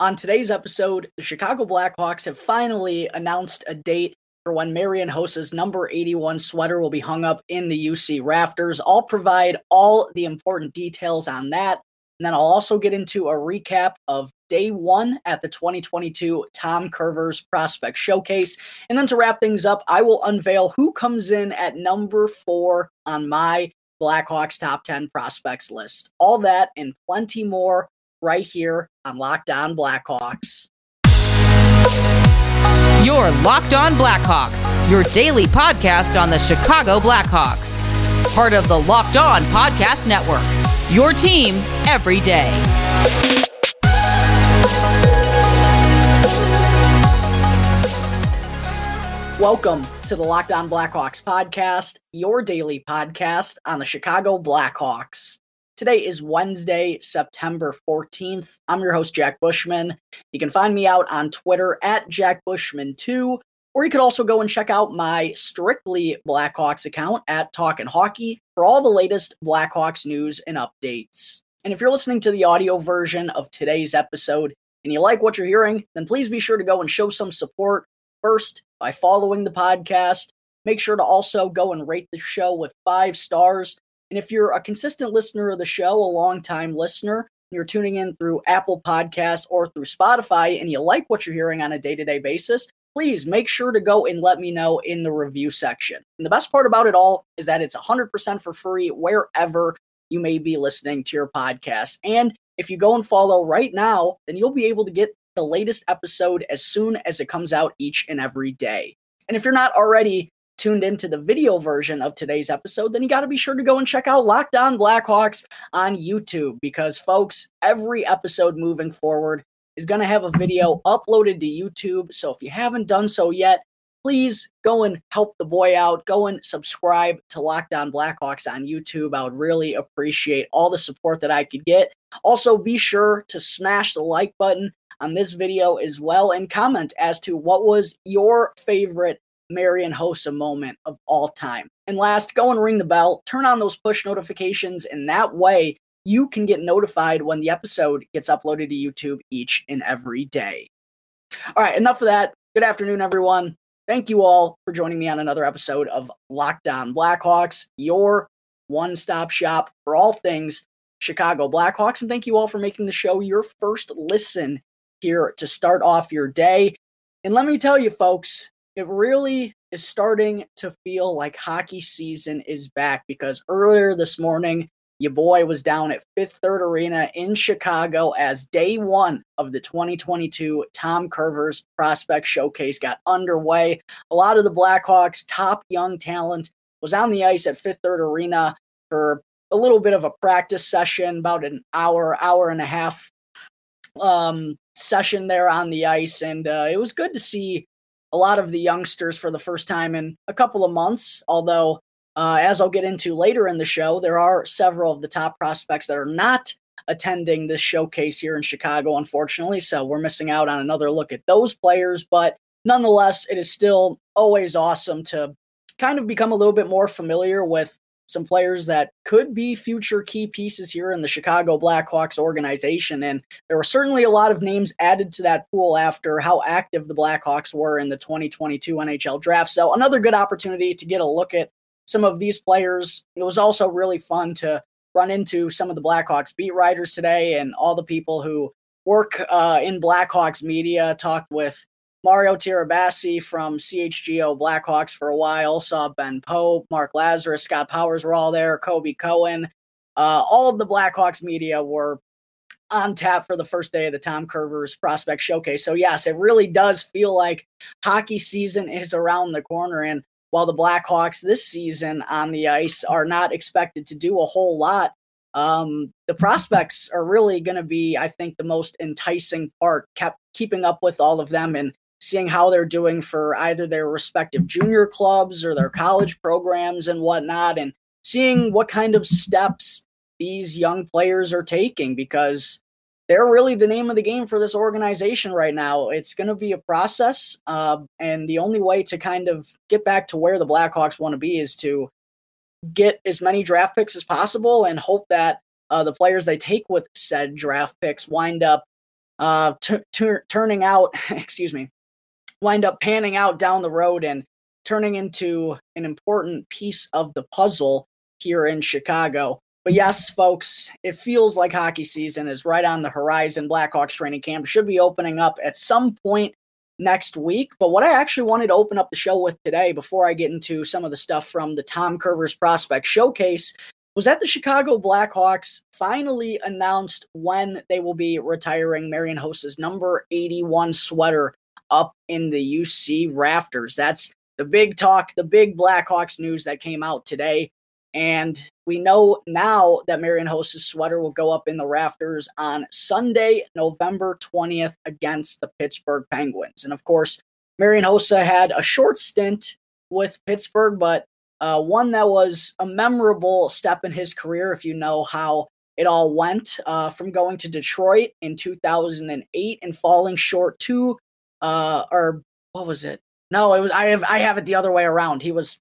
On today's episode, the Chicago Blackhawks have finally announced a date for when Marian Hossa's number 81 sweater will be hung up in the UC rafters. I'll provide all the important details on that. And then I'll also get into a recap of day one at the 2022 Tom Kurvers Prospect Showcase. And then to wrap things up, I will unveil who comes in at number four on my Blackhawks top 10 prospects list. All that and plenty more right here on Locked On Blackhawks. Your Locked On Blackhawks, your daily podcast on the Chicago Blackhawks. Part of the Locked On Podcast Network. Your team every day. Welcome to the Locked On Blackhawks podcast, your daily podcast on the Chicago Blackhawks. Today is Wednesday, September 14th. I'm your host, Jack Bushman. You can find me out on Twitter at Jack Bushman2, or you could also go and check out my strictly Blackhawks account at Talkin' Hockey for all the latest Blackhawks news and updates. And if you're listening to the audio version of today's episode and you like what you're hearing, then please be sure to go and show some support first by following the podcast. Make sure to also go and rate the show with five stars and if you're a consistent listener of the show, a long-time listener, you're tuning in through Apple Podcasts or through Spotify, and you like what you're hearing on a day to day basis, please make sure to go and let me know in the review section. And the best part about it all is that it's 100% for free wherever you may be listening to your podcast. And if you go and follow right now, then you'll be able to get the latest episode as soon as it comes out each and every day. And if you're not already tuned into the video version of today's episode, then you got to be sure to go and check out Locked On Blackhawks on YouTube because, folks, every episode moving forward is going to have a video uploaded to YouTube. So if you haven't done so yet, please go and help the boy out. Go and subscribe to Locked On Blackhawks on YouTube. I would really appreciate all the support that I could get. Also, be sure to smash the like button on this video as well and comment as to what was your favorite Marian Hossa moment of all time. And last, go and ring the bell, turn on those push notifications, and that way you can get notified when the episode gets uploaded to YouTube each and every day. All right, enough of that. Good afternoon, everyone. Thank you all for joining me on another episode of Locked On Blackhawks, your one stop shop for all things Chicago Blackhawks. And thank you all for making the show your first listen here to start off your day. And let me tell you, folks, it really is starting to feel like hockey season is back because earlier this morning, your boy was down at Fifth Third Arena in Chicago as day one of the 2022 Tom Kurvers Prospect Showcase got underway. A lot of the Blackhawks' top young talent was on the ice at Fifth Third Arena for a little bit of a practice session, about an hour, hour and a half um, session there on the ice. And uh, it was good to see a lot of the youngsters for the first time in a couple of months. Although, uh, as I'll get into later in the show, there are several of the top prospects that are not attending this showcase here in Chicago, unfortunately. So we're missing out on another look at those players. But nonetheless, it is still always awesome to kind of become a little bit more familiar with some players that could be future key pieces here in the Chicago Blackhawks organization. And there were certainly a lot of names added to that pool after how active the Blackhawks were in the 2022 NHL draft. So, another good opportunity to get a look at some of these players. It was also really fun to run into some of the Blackhawks beat writers today and all the people who work uh, in Blackhawks media. Talked with Mario Tirabassi from CHGO Blackhawks for a while. Saw Ben Pope, Mark Lazerus, Scott Powers were all there, Colby Cohen. Uh, all of the Blackhawks media were on tap for the first day of the Tom Kurvers Prospect Showcase. So, yes, it really does feel like hockey season is around the corner. And while the Blackhawks this season on the ice are not expected to do a whole lot, um, the prospects are really going to be, I think, the most enticing part, kept keeping up with all of them and seeing how they're doing for either their respective junior clubs or their college programs and whatnot, and seeing what kind of steps these young players are taking because they're really the name of the game for this organization right now. It's going to be a process, uh, and the only way to kind of get back to where the Blackhawks want to be is to get as many draft picks as possible and hope that uh, the players they take with said draft picks wind up uh, t- t- turning out, excuse me, wind up panning out down the road and turning into an important piece of the puzzle here in Chicago. But yes, folks, it feels like hockey season is right on the horizon. Blackhawks training camp should be opening up at some point next week. But what I actually wanted to open up the show with today, before I get into some of the stuff from the Tom Kurvers Prospect Showcase, was that the Chicago Blackhawks finally announced when they will be retiring Marian Hossa's number 81 sweater up in the UC rafters. That's the big talk, the big Blackhawks news that came out today. And we know now that Marian Hossa's sweater will go up in the rafters on Sunday, November 20th against the Pittsburgh Penguins. And of course, Marian Hossa had a short stint with Pittsburgh, but uh, one that was a memorable step in his career, if you know how it all went uh, from going to Detroit in 2008 and falling short to, uh, or what was it? No, it was I have I have it the other way around. He was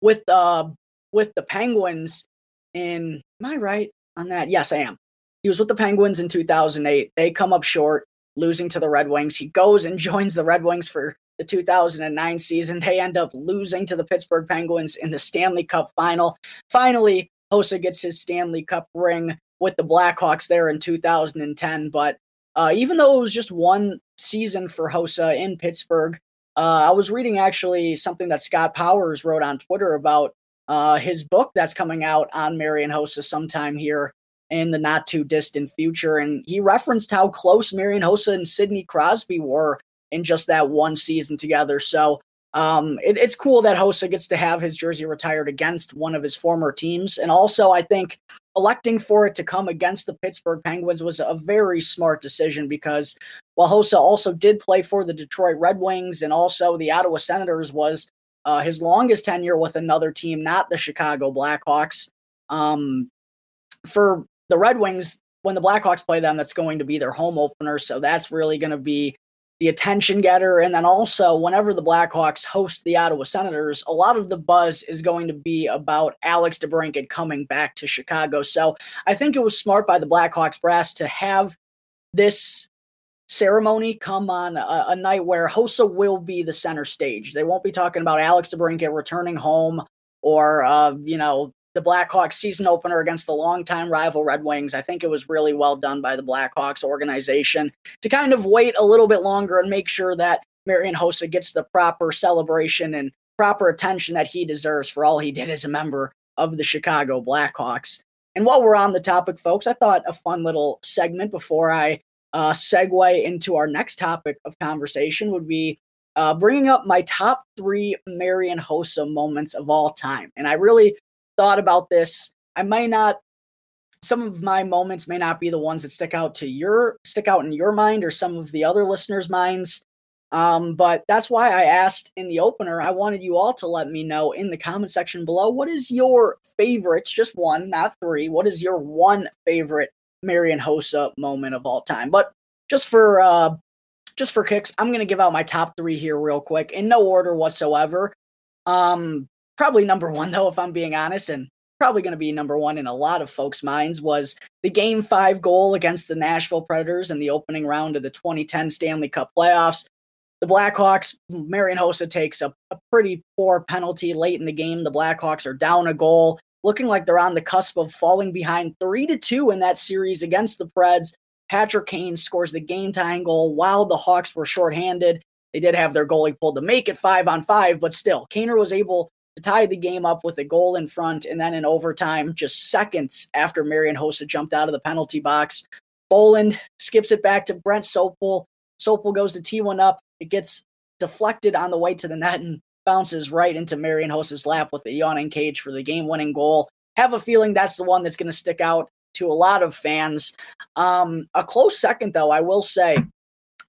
with uh with the Penguins in, am I right on that? Yes, I am. He was with the Penguins in 2008. They come up short, losing to the Red Wings. He goes and joins the Red Wings for the 2009 season. They end up losing to the Pittsburgh Penguins in the Stanley Cup final. Finally, Hossa gets his Stanley Cup ring with the Blackhawks there in 2010. But uh, even though it was just one season for Hossa in Pittsburgh, uh, I was reading actually something that Scott Powers wrote on Twitter about uh, his book that's coming out on Marian Hossa sometime here in the not too distant future. And he referenced how close Marian Hossa and Sidney Crosby were in just that one season together. So um, it, it's cool that Hossa gets to have his jersey retired against one of his former teams. And also, I think electing for it to come against the Pittsburgh Penguins was a very smart decision because while Hossa also did play for the Detroit Red Wings and also the Ottawa Senators was uh, his longest tenure with another team, not the Chicago Blackhawks. Um, for the Red Wings, when the Blackhawks play them, that's going to be their home opener. So that's really going to be the attention getter. And then also, whenever the Blackhawks host the Ottawa Senators, a lot of the buzz is going to be about Alex DeBrincat coming back to Chicago. So I think it was smart by the Blackhawks brass to have this ceremony come on a, a, night where Hossa will be the center stage. They won't be talking about Alex DeBrincat returning home or, uh, you know, the Blackhawks season opener against the longtime rival Red Wings. I think it was really well done by the Blackhawks organization to kind of wait a little bit longer and make sure that Marian Hossa gets the proper celebration and proper attention that he deserves for all he did as a member of the Chicago Blackhawks. And while we're on the topic, folks, I thought a fun little segment before I uh, segue into our next topic of conversation would be uh, bringing up my top three Marian Hossa moments of all time. And I really thought about this. I might not, some of my moments may not be the ones that stick out to your, stick out in your mind or some of the other listeners' minds. Um, but that's why I asked in the opener. I wanted you all to let me know in the comment section below what is your favorite, just one, not three. What is your one favorite Marian Hossa moment of all time. But just for uh, just for kicks, I'm gonna give out my top three here real quick in no order whatsoever. Um, probably number one though, if I'm being honest, and probably going to be number one in a lot of folks' minds was the game five goal against the Nashville Predators in the opening round of the 2010 Stanley Cup playoffs. The Blackhawks, Marian Hossa takes a, a pretty poor penalty late in the game. The Blackhawks are down a goal looking like they're on the cusp of falling behind three to two in that series against the Preds. Patrick Kane scores the game tying goal while the Hawks were shorthanded. They did have their goalie pulled to make it five on five, but still, Kaner was able to tie the game up with a goal in front. And then in overtime, just seconds after Marian Hossa jumped out of the penalty box, Bolland skips it back to Brent Sopel. Sopel goes to T1 up. It gets deflected on the way to the net, and bounces right into Marian Hossa's lap with a yawning cage for the game-winning goal. Have a feeling that's the one that's going to stick out to a lot of fans. Um, a close second, though, I will say,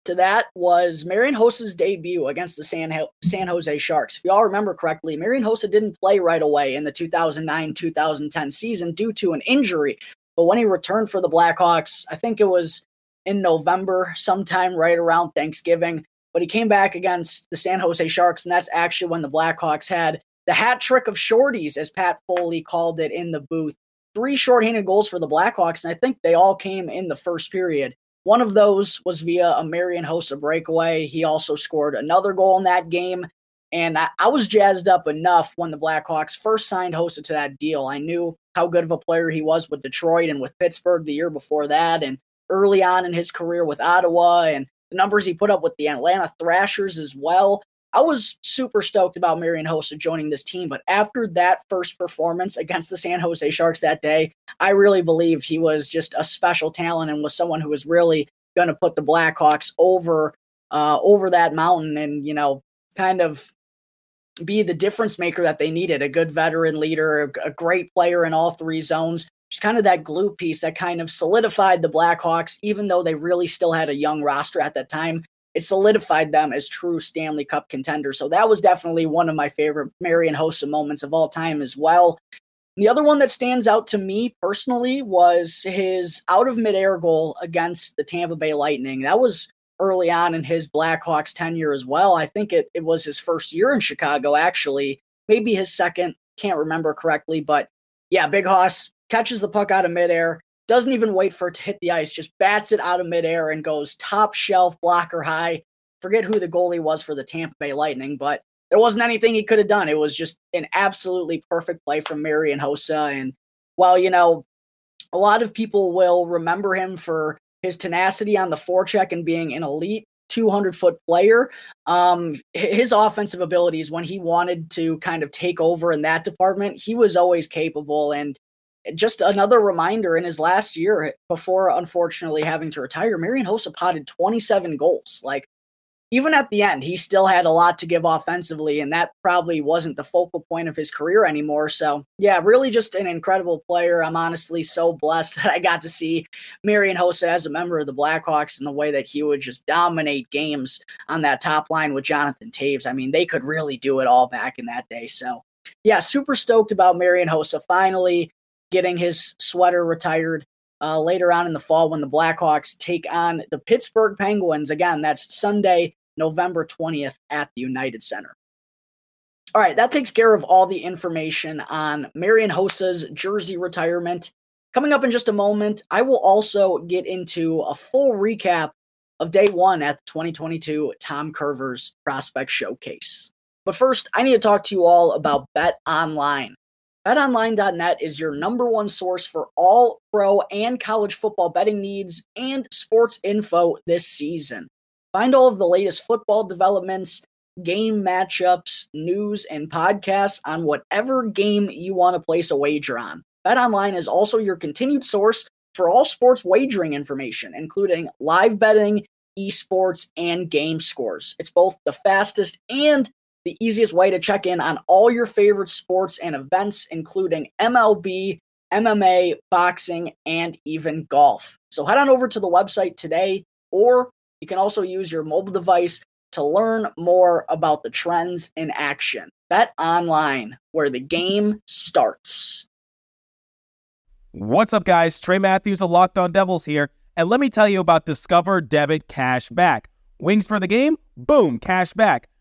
to that was Marian Hossa's debut against the San, San Jose Sharks. If y'all remember correctly, Marian Hossa didn't play right away in the 2009 2010 season due to an injury. But when he returned for the Blackhawks, I think it was in November, sometime right around Thanksgiving. But he came back against the San Jose Sharks, and that's actually when the Blackhawks had the hat trick of shorties, as Pat Foley called it in the booth. Three shorthanded goals for the Blackhawks, and I think they all came in the first period. One of those was via a Marian Hossa breakaway. He also scored another goal in that game. And I, I, was jazzed up enough when the Blackhawks first signed Hossa to that deal. I knew how good of a player he was with Detroit and with Pittsburgh the year before that, and early on in his career with Ottawa, and the numbers he put up with the Atlanta Thrashers as well. I was super stoked about Marian Hossa joining this team, but after that first performance against the San Jose Sharks that day, I really believed he was just a special talent and was someone who was really going to put the Blackhawks over uh, over that mountain and you know kind of be the difference maker that they needed. A good veteran leader, a, a great player in all three zones. Just kind of that glue piece that kind of solidified the Blackhawks, even though they really still had a young roster at that time it solidified them as true Stanley Cup contenders. So that was definitely one of my favorite Marian Hossa moments of all time as well. The other one that stands out to me personally was his out of midair goal against the Tampa Bay Lightning. That was early on in his Blackhawks tenure as well. I think it, it was his first year in Chicago, actually, maybe his second. Can't remember correctly, but yeah, Big Hoss catches the puck out of midair, doesn't even wait for it to hit the ice, just bats it out of midair and goes top shelf blocker high. Forget who the goalie was for the Tampa Bay Lightning, but there wasn't anything he could have done. It was just an absolutely perfect play from Marian Hossa. And while, you know, a lot of people will remember him for his tenacity on the forecheck and being an elite 200 foot player. Um, his offensive abilities, when he wanted to kind of take over in that department, he was always capable. And just another reminder in his last year before unfortunately having to retire, Marian Hossa potted 27 goals. Like even at the end, he still had a lot to give offensively, and that probably wasn't the focal point of his career anymore. So, yeah, really just an incredible player. I'm honestly so blessed that I got to see Marian Hossa as a member of the Blackhawks and the way that he would just dominate games on that top line with Jonathan Toews. I mean, they could really do it all back in that day. So, yeah, super stoked about Marian Hossa finally getting his sweater retired uh, later on in the fall when the Blackhawks take on the Pittsburgh Penguins. Again, that's Sunday, November 20th at the United Center. All right, that takes care of all the information on Marian Hossa's jersey retirement. Coming up in just a moment, I will also get into a full recap of day one at the 2022 Tom Kurver's Prospect Showcase. But first, I need to talk to you all about Bet Online. BetOnline.net is your number one source for all pro and college football betting needs and sports info this season. Find all of the latest football developments, game matchups, news, and podcasts on whatever game you want to place a wager on. BetOnline is also your continued source for all sports wagering information, including live betting, esports, and game scores. It's both the fastest and the easiest way to check in on all your favorite sports and events, including MLB, MMA, boxing, and even golf. So head on over to the website today, or you can also use your mobile device to learn more about the trends in action. Bet online, where the game starts. What's up, guys? Trey Matthews of Locked On Devils here, and let me tell you about Discover Debit Cash Back. Wings for the game? Boom, cash back.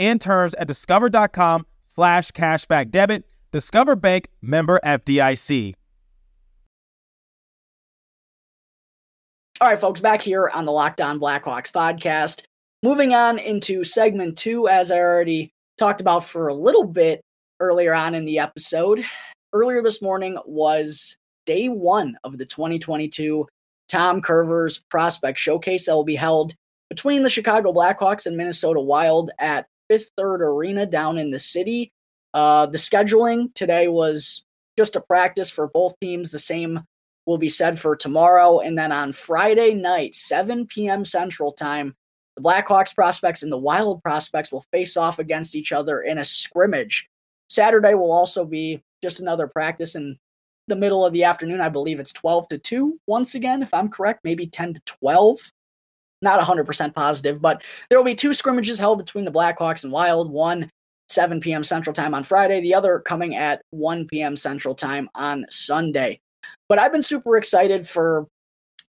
and terms at discover.com slash cashback debit. Discover Bank member FDIC. All right, folks, back here on the Locked On Blackhawks podcast. Moving on into segment two, as I already talked about for a little bit earlier on in the episode. Earlier this morning was day one of the 2022 Tom Kurver's Prospect Showcase that will be held between the Chicago Blackhawks and Minnesota Wild at Fifth Third Arena down in the city. Uh, the scheduling today was just a practice for both teams. The same will be said for tomorrow. And then on Friday night, 7 p.m. Central Time, the Blackhawks prospects and the Wild prospects will face off against each other in a scrimmage. Saturday will also be just another practice in the middle of the afternoon. I believe it's 12 to 2 once again, if I'm correct, maybe 10 to 12. Not 100% positive, but there will be two scrimmages held between the Blackhawks and Wild. One 7 p.m. Central Time on Friday, the other coming at 1 p.m. Central Time on Sunday. But I've been super excited for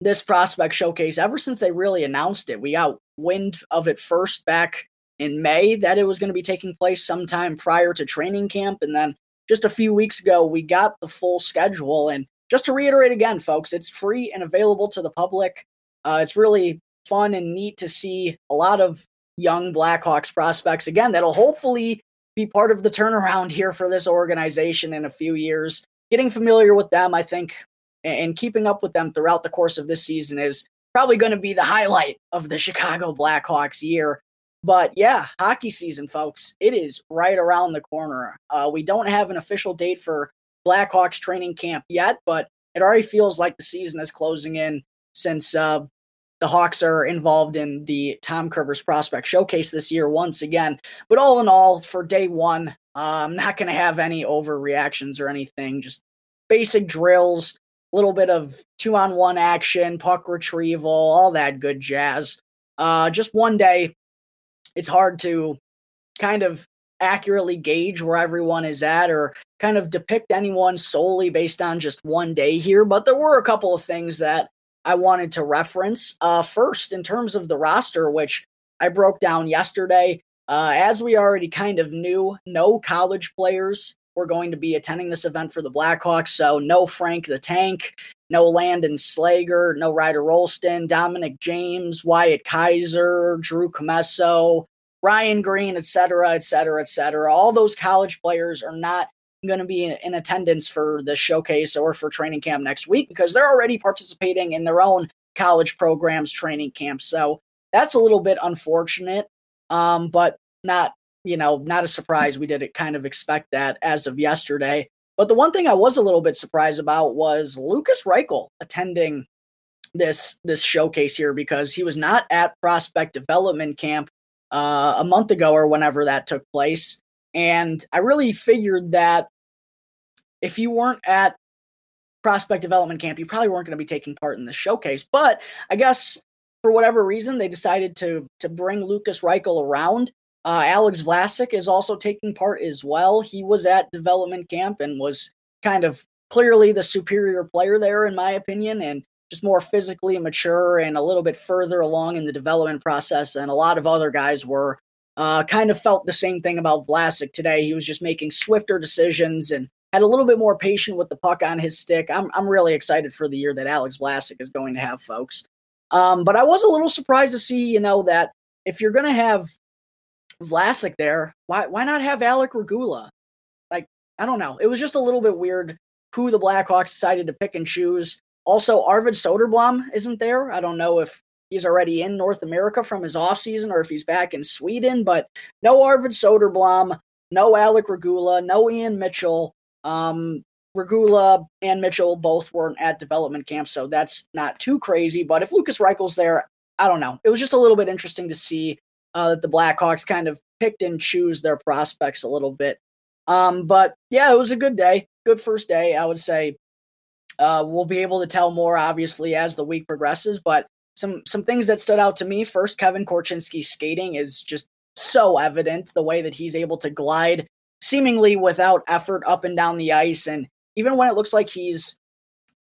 this prospect showcase ever since they really announced it. We got wind of it first back in May that it was going to be taking place sometime prior to training camp. And then just a few weeks ago, we got the full schedule. And just to reiterate again, folks, it's free and available to the public. Uh, it's really fun and neat to see a lot of young Blackhawks prospects again that'll hopefully be part of the turnaround here for this organization in a few years. Getting familiar with them, I think, and keeping up with them throughout the course of this season is probably going to be the highlight of the Chicago Blackhawks year. But yeah, hockey season, folks, it is right around the corner. Uh, we don't have an official date for Blackhawks training camp yet, but it already feels like the season is closing in since uh, the Hawks are involved in the Tom Kurvers Prospect Showcase this year once again. But all in all, for day one, uh, I'm not going to have any overreactions or anything. Just basic drills, a little bit of two on one action, puck retrieval, all that good jazz. Uh, just one day, it's hard to kind of accurately gauge where everyone is at or kind of depict anyone solely based on just one day here. But there were a couple of things that I wanted to reference. Uh, first, in terms of the roster, which I broke down yesterday, uh, as we already kind of knew, no college players were going to be attending this event for the Blackhawks. So no Frank the Tank, no Landon Slaggert, no Ryder Rolston, Dominic James, Wyatt Kaiser, Drew Commesso, Ryan Greene, et cetera, et cetera, et cetera. All those college players are not going to be in attendance for the showcase or for training camp next week because they're already participating in their own college programs training camps. So that's a little bit unfortunate, um, but not you know not a surprise. We did kind of expect that as of yesterday. But the one thing I was a little bit surprised about was Lucas Reichel attending this this showcase here because he was not at prospect development camp uh, a month ago or whenever that took place. And I really figured that if you weren't at prospect development camp, you probably weren't going to be taking part in the showcase. But I guess for whatever reason, they decided to to bring Lucas Reichel around. Uh, Alex Vlasic is also taking part as well. He was at development camp and was kind of clearly the superior player there, in my opinion, and just more physically mature and a little bit further along in the development process than a lot of other guys were. Uh, kind of felt the same thing about Vlasic today. He was just making swifter decisions and had a little bit more patience with the puck on his stick. I'm I'm really excited for the year that Alex Vlasic is going to have, folks. Um, but I was a little surprised to see, you know, that if you're going to have Vlasic there, why why not have Alec Regula? Like I don't know. It was just a little bit weird who the Blackhawks decided to pick and choose. Also, Arvid Soderblom isn't there. I don't know if he's already in North America from his offseason or if he's back in Sweden, but no Arvid Soderblom, no Alec Regula, no Ian Mitchell. Um, Regula and Mitchell both weren't at development camp, so that's not too crazy. But if Lucas Reichel's there, I don't know. It was just a little bit interesting to see uh, that the Blackhawks kind of picked and choose their prospects a little bit. Um, but yeah, it was a good day, good first day. I would say uh, we'll be able to tell more, obviously, as the week progresses. But some some things that stood out to me. First kevin korchinski's skating is just so evident the way that he's able to glide seemingly without effort up and down the ice. And even when it looks like he's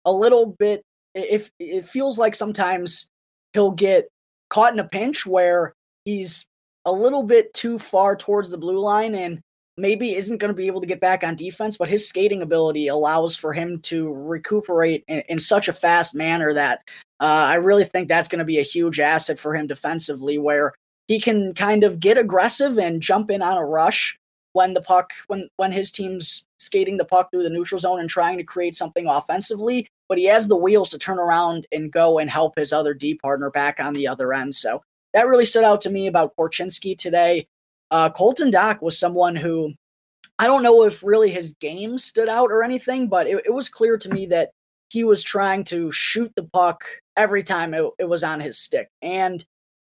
a little bit if it feels like sometimes he'll get caught in a pinch where he's a little bit too far towards the blue line and maybe isn't going to be able to get back on defense, but his skating ability allows for him to recuperate in, in such a fast manner that uh, I really think that's going to be a huge asset for him defensively, where he can kind of get aggressive and jump in on a rush when the puck when when his team's skating the puck through the neutral zone and trying to create something offensively, but he has the wheels to turn around and go and help his other D partner back on the other end. So that really stood out to me about Korchinski today. Uh, Colton Dach was someone who I don't know if really his game stood out or anything, but it, it was clear to me that he was trying to shoot the puck every time it, it was on his stick. And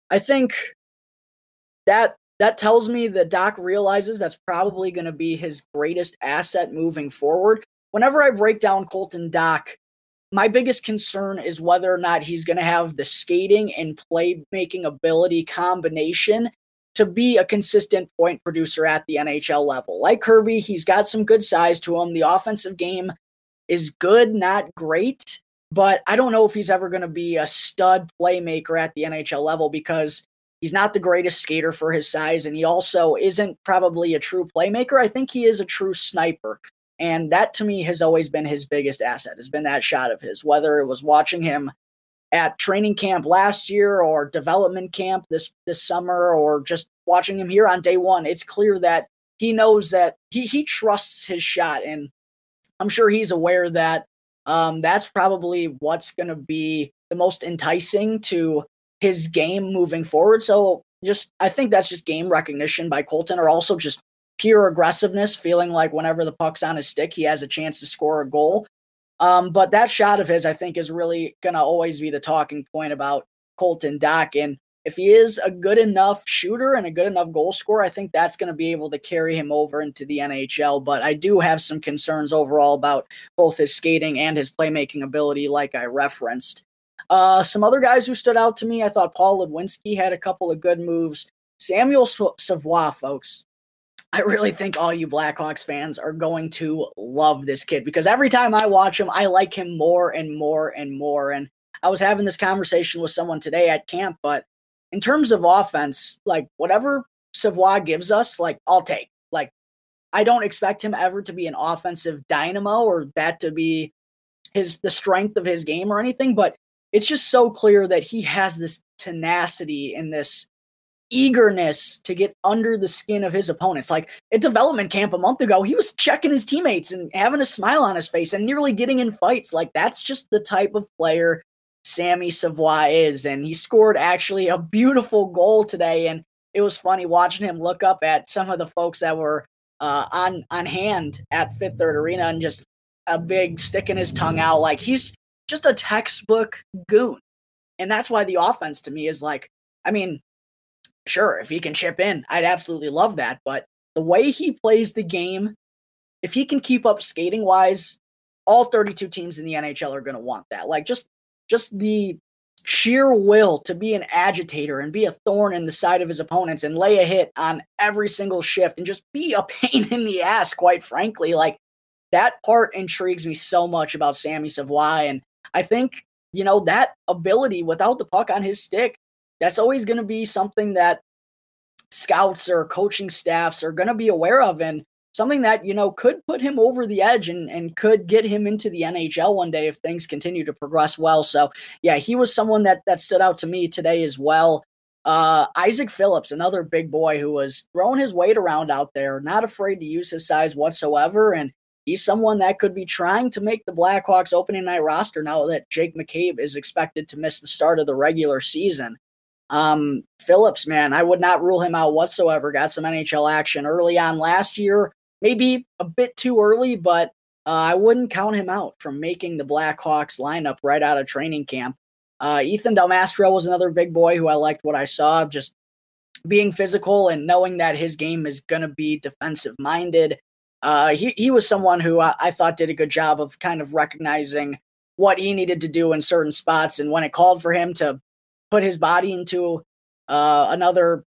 I think that that tells me that Dach realizes that's probably going to be his greatest asset moving forward. Whenever I break down Colton Dach, my biggest concern is whether or not he's going to have the skating and playmaking ability combination to be a consistent point producer at the NHL level. Like Kirby, he's got some good size to him. The offensive game is good, not great, but I don't know if he's ever going to be a stud playmaker at the NHL level because he's not the greatest skater for his size and he also isn't probably a true playmaker. I think he is a true sniper. And that to me has always been his biggest asset, has been that shot of his, whether it was watching him at training camp last year or development camp this this summer or just watching him here on day one it's clear that he knows that he he trusts his shot and i'm sure he's aware that um, that's probably what's going to be the most enticing to his game moving forward so just i think that's just game recognition by colton or also just pure aggressiveness feeling like whenever the puck's on his stick he has a chance to score a goal um, but that shot of his, I think, is really going to always be the talking point about Colton Dach. And if he is a good enough shooter and a good enough goal scorer, I think that's going to be able to carry him over into the NHL. But I do have some concerns overall about both his skating and his playmaking ability, like I referenced. Uh, some other guys who stood out to me, I thought Paul Ludwinski had a couple of good moves. Samuel Savoie, folks, I really think all you Blackhawks fans are going to love this kid because every time I watch him, I like him more and more and more. And I was having this conversation with someone today at camp, but in terms of offense, like whatever Savoie gives us, like I'll take. Like I don't expect him ever to be an offensive dynamo or that to be his the strength of his game or anything, but it's just so clear that he has this tenacity and this eagerness to get under the skin of his opponents. Like at development camp a month ago, he was checking his teammates and having a smile on his face and nearly getting in fights. Like that's just the type of player Sammy Savoie is. And he scored actually a beautiful goal today. And it was funny watching him look up at some of the folks that were uh, on on hand at Fifth Third Arena and just a big sticking his tongue out. Like he's just a textbook goon. And that's why the offense to me is like, I mean, sure, if he can chip in, I'd absolutely love that. But the way he plays the game, if he can keep up skating wise, all 32 teams in the NHL are going to want that. Like just just the sheer will to be an agitator and be a thorn in the side of his opponents and lay a hit on every single shift and just be a pain in the ass, quite frankly. Like that part intrigues me so much about Sammy Savoie. And I think, you know, that ability without the puck on his stick that's always going to be something that scouts or coaching staffs are going to be aware of and something that you know could put him over the edge and, and could get him into the NHL one day if things continue to progress well. So yeah, he was someone that that stood out to me today as well. Uh, Isaak Phillips, another big boy who was throwing his weight around out there, not afraid to use his size whatsoever, and he's someone that could be trying to make the Blackhawks opening night roster now that Jake McCabe is expected to miss the start of the regular season. Um, Phillips, man, I would not rule him out whatsoever. Got some NHL action early on last year, maybe a bit too early, but uh, I wouldn't count him out from making the Blackhawks lineup right out of training camp. Uh, Ethan Del Mastro was another big boy who I liked what I saw, just being physical and knowing that his game is going to be defensive minded. Uh, he, he was someone who I, I thought did a good job of kind of recognizing what he needed to do in certain spots. And when it called for him to put his body into uh, another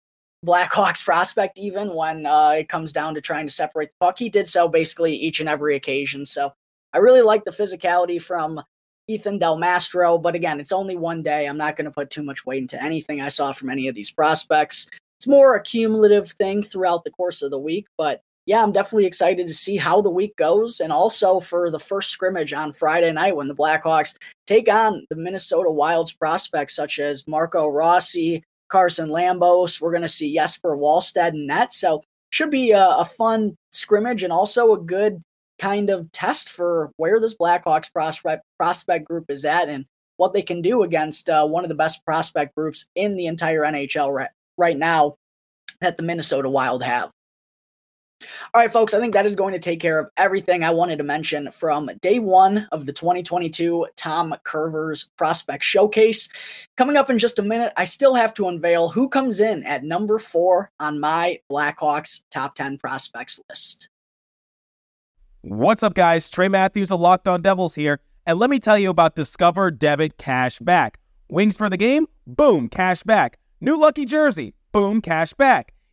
Blackhawks prospect, even when uh, it comes down to trying to separate the puck. He did so basically each and every occasion. So I really like the physicality from Ethan Del Mastro. But again, it's only one day. I'm not going to put too much weight into anything I saw from any of these prospects. It's more a cumulative thing throughout the course of the week. But yeah, I'm definitely excited to see how the week goes and also for the first scrimmage on Friday night when the Blackhawks take on the Minnesota Wild's prospects such as Marco Rossi, Carson Lambos. We're going to see Jesper Wallstedt in that. So should be a, a fun scrimmage and also a good kind of test for where this Blackhawks prospect prospect group is at and what they can do against uh, one of the best prospect groups in the entire NHL right, right now that the Minnesota Wild have. All right, folks, I think that is going to take care of everything I wanted to mention from day one of the 2022 Tom Kurvers Prospect Showcase. Coming up in just a minute, I still have to unveil who comes in at number four on my Blackhawks top 10 prospects list. What's up, guys? Trey Matthews of Locked On Devils here, and let me tell you about Discover Debit Cash Back. Wings for the game? Boom, cash back. New lucky jersey? Boom, cash back.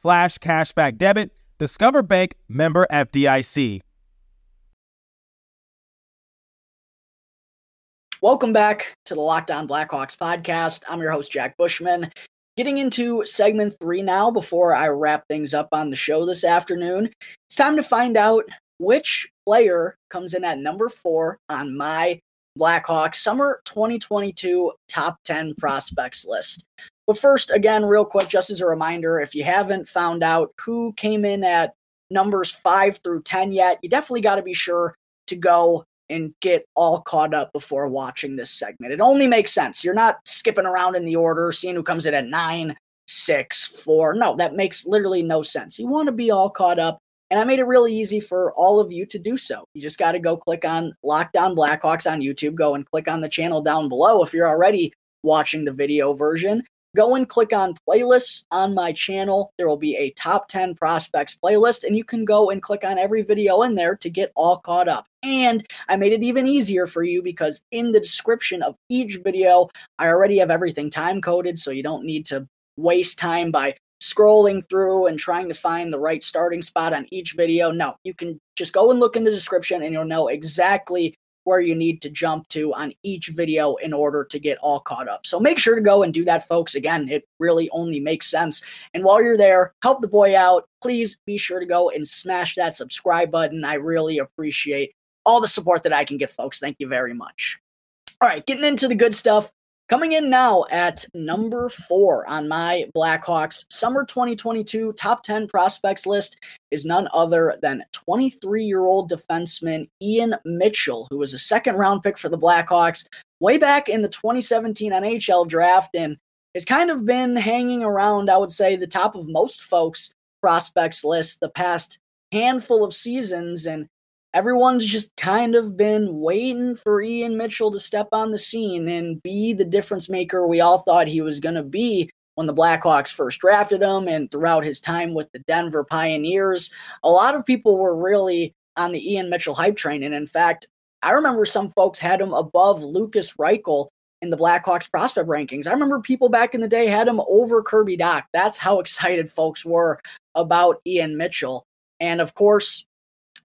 slash cashback debit. Discover Bank member FDIC. Welcome back to the Locked On Blackhawks podcast. I'm your host, Jack Bushman. Getting into segment three now before I wrap things up on the show this afternoon. It's time to find out which player comes in at number four on my Blackhawks summer 2022 top 10 prospects list. But first, again, real quick, just as a reminder, if you haven't found out who came in at numbers five through 10 yet, you definitely got to be sure to go and get all caught up before watching this segment. It only makes sense. You're not skipping around in the order, seeing who comes in at nine, six, four. No, that makes literally no sense. You want to be all caught up and I made it really easy for all of you to do so. You just got to go click on Locked On Blackhawks on YouTube, go and click on the channel down below if you're already watching the video version. Go and click on playlists on my channel. There will be a top 10 prospects playlist, and you can go and click on every video in there to get all caught up. And I made it even easier for you because in the description of each video, I already have everything time coded, so you don't need to waste time by scrolling through and trying to find the right starting spot on each video. No, you can just go and look in the description and you'll know exactly where you need to jump to on each video in order to get all caught up. So make sure to go and do that, folks. Again, it really only makes sense. And while you're there, help the boy out. Please be sure to go and smash that subscribe button. I really appreciate all the support that I can get, folks. Thank you very much. All right, getting into the good stuff. Coming in now at number four on my Blackhawks summer 2022 top 10 prospects list is none other than 23 year old defenseman Ian Mitchell, who was a second round pick for the Blackhawks way back in the 2017 NHL draft and has kind of been hanging around, I would say, the top of most folks' prospects list the past handful of seasons. And everyone's just kind of been waiting for Ian Mitchell to step on the scene and be the difference maker we all thought he was going to be when the Blackhawks first drafted him and throughout his time with the Denver Pioneers. A lot of people were really on the Ian Mitchell hype train. And in fact, I remember some folks had him above Lucas Reichel in the Blackhawks prospect rankings. I remember people back in the day had him over Kirby Dach. That's how excited folks were about Ian Mitchell. And of course,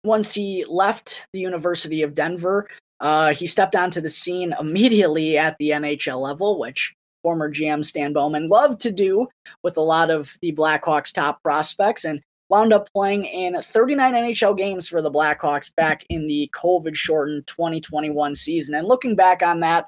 once he left the University of Denver, uh, he stepped onto the scene immediately at the NHL level, which former GM Stan Bowman loved to do with a lot of the Blackhawks top prospects and wound up playing in 39 NHL games for the Blackhawks back in the COVID shortened 2021 season. And looking back on that,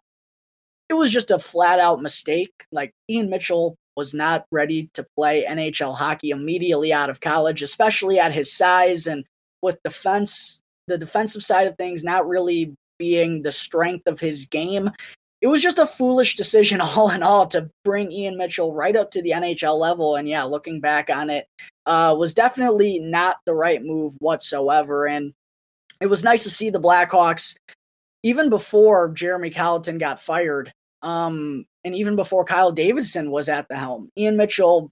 it was just a flat out mistake. Like Ian Mitchell was not ready to play NHL hockey immediately out of college, especially at his size and with defense, the defensive side of things not really being the strength of his game. It was just a foolish decision, all in all, to bring Ian Mitchell right up to the NHL level. And yeah, looking back on it, uh, was definitely not the right move whatsoever. And it was nice to see the Blackhawks, even before Jeremy Colliton got fired, um, and even before Kyle Davidson was at the helm. Ian Mitchell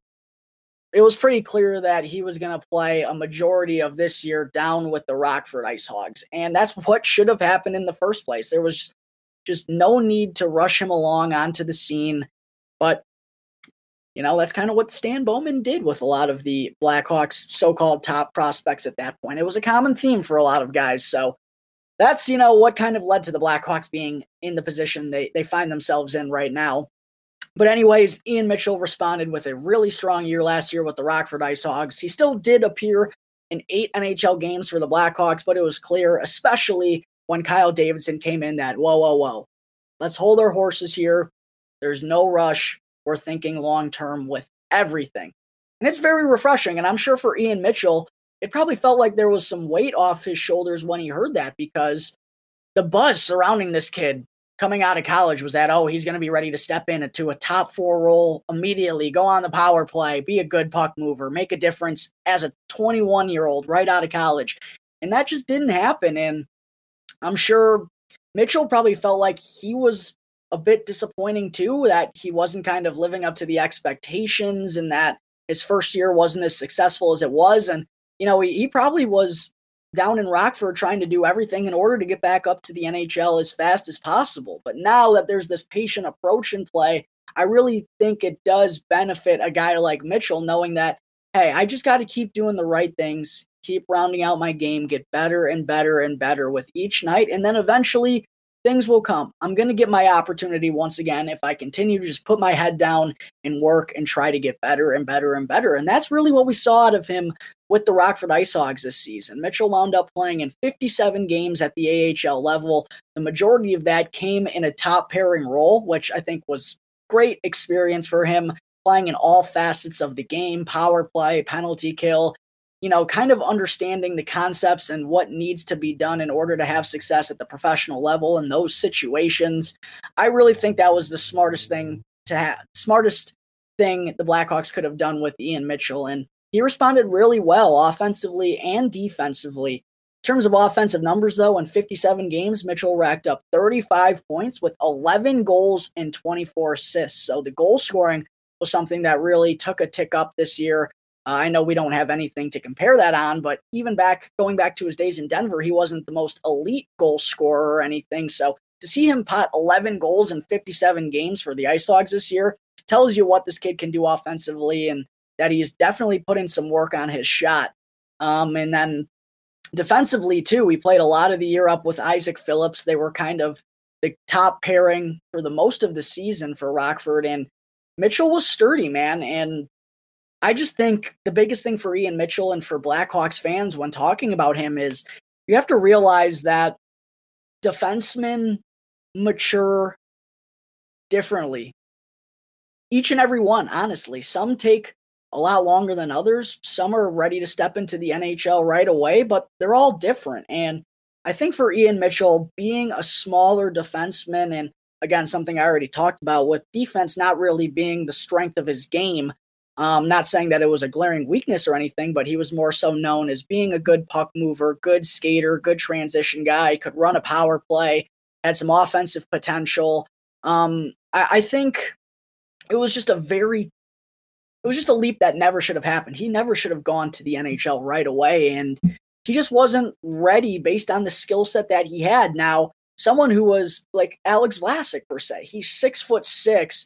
it was pretty clear that he was going to play a majority of this year down with the Rockford Ice Hogs. And that's what should have happened in the first place. There was just no need to rush him along onto the scene. But you know, that's kind of what Stan Bowman did with a lot of the Blackhawks so called top prospects at that point. It was a common theme for a lot of guys. So that's, you know, what kind of led to the Blackhawks being in the position they, they find themselves in right now. But, anyways, Ian Mitchell responded with a really strong year last year with the Rockford Ice Hogs. He still did appear in eight NHL games for the Blackhawks, but it was clear, especially when Kyle Davidson came in, that whoa, whoa, whoa, let's hold our horses here. There's no rush. We're thinking long term with everything. And it's very refreshing. And I'm sure for Ian Mitchell, it probably felt like there was some weight off his shoulders when he heard that because the buzz surrounding this kid coming out of college was that, oh, he's going to be ready to step into a top four role immediately, go on the power play, be a good puck mover, make a difference as a 21 year old right out of college. And that just didn't happen. And I'm sure Mitchell probably felt like he was a bit disappointing too, that he wasn't kind of living up to the expectations and that his first year wasn't as successful as it was. And, you know, he, he probably was down in Rockford trying to do everything in order to get back up to the NHL as fast as possible. But now that there's this patient approach in play, I really think it does benefit a guy like Mitchell knowing that, hey, I just got to keep doing the right things, keep rounding out my game, get better and better and better with each night. And then eventually things will come. I'm going to get my opportunity once again if I continue to just put my head down and work and try to get better and better and better. And that's really what we saw out of him with the Rockford Ice Hogs this season. Mitchell wound up playing in 57 games at the AHL level. The majority of that came in a top pairing role, which I think was great experience for him playing in all facets of the game, power play, penalty kill, you know, kind of understanding the concepts and what needs to be done in order to have success at the professional level in those situations. I really think that was the smartest thing to have, smartest thing the Blackhawks could have done with Ian Mitchell. And he responded really well offensively and defensively. In terms of offensive numbers, though, in 57 games, Mitchell racked up 35 points with 11 goals and 24 assists. So the goal scoring was something that really took a tick up this year. Uh, I know we don't have anything to compare that on, but even back going back to his days in Denver, he wasn't the most elite goal scorer or anything. So to see him pot 11 goals in 57 games for the Ice Hogs this year tells you what this kid can do offensively and that he's definitely putting some work on his shot. Um, and then defensively, too, we played a lot of the year up with Isaak Phillips. They were kind of the top pairing for the most of the season for Rockford. And Mitchell was sturdy, man. And I just think the biggest thing for Ian Mitchell and for Blackhawks fans when talking about him is you have to realize that defensemen mature differently. Each and every one, honestly. Some take a lot longer than others. Some are ready to step into the NHL right away, but they're all different. And I think for Ian Mitchell, being a smaller defenseman, and again, something I already talked about with defense not really being the strength of his game. Um, not saying that it was a glaring weakness or anything, but he was more so known as being a good puck mover, good skater, good transition guy, could run a power play, had some offensive potential. Um, I, I think it was just a very it was just a leap that never should have happened. He never should have gone to the NHL right away. And he just wasn't ready based on the skill set that he had. Now, someone who was like Alex Vlasic, per se, he's six foot six.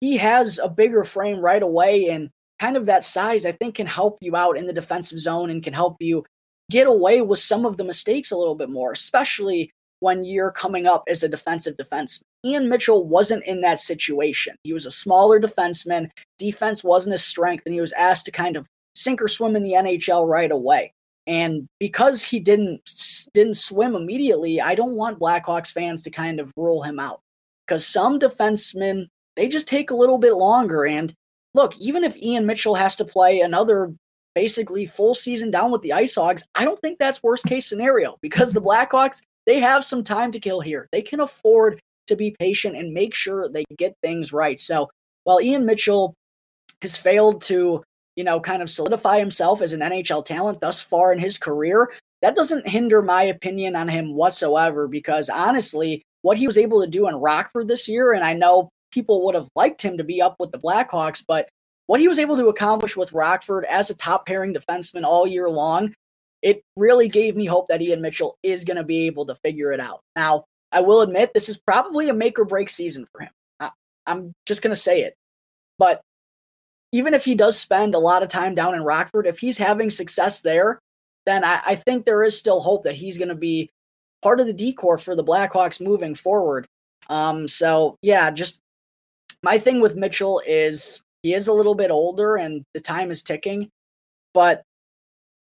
He has a bigger frame right away. And kind of that size, I think, can help you out in the defensive zone and can help you get away with some of the mistakes a little bit more, especially when you're coming up as a defensive defenseman. Ian Mitchell wasn't in that situation. He was a smaller defenseman. Defense wasn't his strength, and he was asked to kind of sink or swim in the NHL right away. And because he didn't didn't swim immediately, I don't want Blackhawks fans to kind of rule him out. Because some defensemen, they just take a little bit longer. And look, even if Ian Mitchell has to play another basically full season down with the Ice Hogs, I don't think that's worst case scenario because the Blackhawks, they have some time to kill here. They can afford to be patient and make sure they get things right. So while Ian Mitchell has failed to, you know, kind of solidify himself as an NHL talent thus far in his career, that doesn't hinder my opinion on him whatsoever because honestly, what he was able to do in Rockford this year, and I know people would have liked him to be up with the Blackhawks, but what he was able to accomplish with Rockford as a top pairing defenseman all year long, it really gave me hope that Ian Mitchell is going to be able to figure it out. Now, I will admit this is probably a make or break season for him. I, I'm just going to say it. But even if he does spend a lot of time down in Rockford, if he's having success there, then I, I think there is still hope that he's going to be part of the D core for the Blackhawks moving forward. Um, so yeah, just my thing with Mitchell is he is a little bit older and the time is ticking, but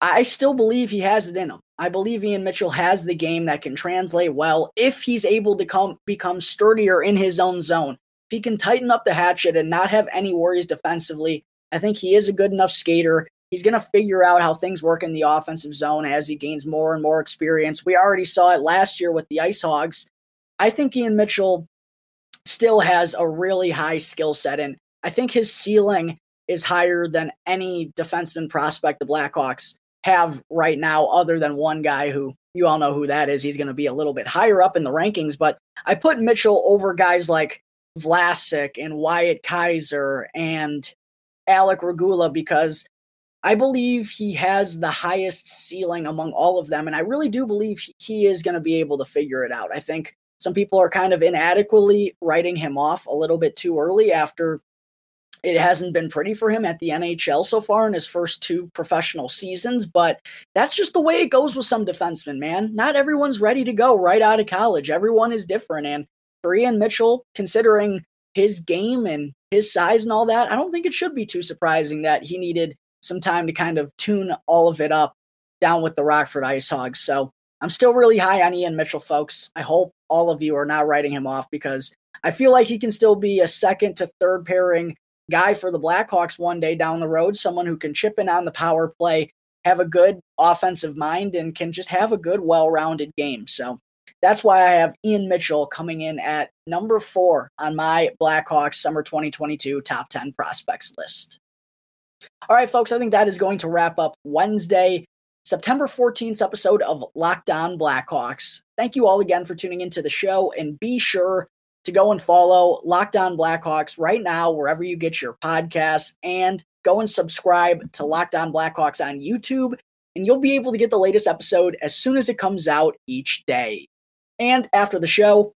I still believe he has it in him. I believe Ian Mitchell has the game that can translate well if he's able to come become sturdier in his own zone. If he can tighten up the hatchet and not have any worries defensively, I think he is a good enough skater. He's going to figure out how things work in the offensive zone as he gains more and more experience. We already saw it last year with the Ice Hogs. I think Ian Mitchell still has a really high skill set, and I think his ceiling is higher than any defenseman prospect the Blackhawks have right now, other than one guy who you all know who that is. He's going to be a little bit higher up in the rankings, but I put Mitchell over guys like Vlasic and Wyatt Kaiser and Alec Regula because I believe he has the highest ceiling among all of them. And I really do believe he is going to be able to figure it out. I think some people are kind of inadequately writing him off a little bit too early after it hasn't been pretty for him at the NHL so far in his first two professional seasons, but that's just the way it goes with some defensemen, man. Not everyone's ready to go right out of college. Everyone is different. And for Ian Mitchell, considering his game and his size and all that, I don't think it should be too surprising that he needed some time to kind of tune all of it up down with the Rockford Ice Hogs. So I'm still really high on Ian Mitchell, folks. I hope all of you are not writing him off because I feel like he can still be a second to third pairing guy for the Blackhawks one day down the road, someone who can chip in on the power play, have a good offensive mind, and can just have a good, well rounded game. So that's why I have Ian Mitchell coming in at number four on my Blackhawks summer 2022 top 10 prospects list. All right, folks, I think that is going to wrap up Wednesday, September 14th episode of Locked On Blackhawks. Thank you all again for tuning into the show, and be sure to go and follow Locked On Blackhawks right now, wherever you get your podcasts, and go and subscribe to Locked On Blackhawks on YouTube, and you'll be able to get the latest episode as soon as it comes out each day. And after the show,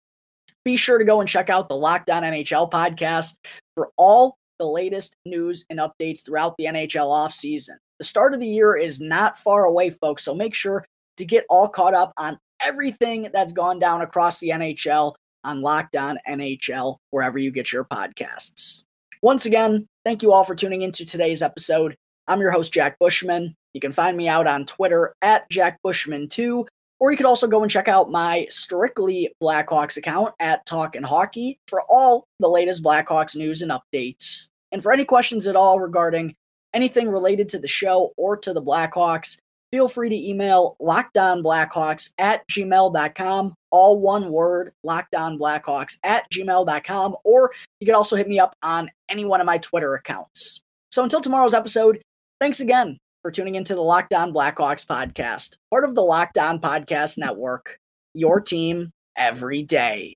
be sure to go and check out the Locked On NHL podcast for all the latest news and updates throughout the NHL offseason. The start of the year is not far away, folks, so make sure to get all caught up on everything that's gone down across the NHL on Locked On NHL, wherever you get your podcasts. Once again, thank you all for tuning into today's episode. I'm your host, Jack Bushman. You can find me out on Twitter at Jack Bushman2, or you could also go and check out my strictly Blackhawks account at Talk and Hockey for all the latest Blackhawks news and updates. And for any questions at all regarding anything related to the show or to the Blackhawks, feel free to email lockedonblackhawks at gmail.com, all one word, Locked On Blackhawks at gmail.com, or you can also hit me up on any one of my Twitter accounts. So until tomorrow's episode, thanks again for tuning into the Locked On Blackhawks podcast, part of the Locked On Podcast Network, your team every day.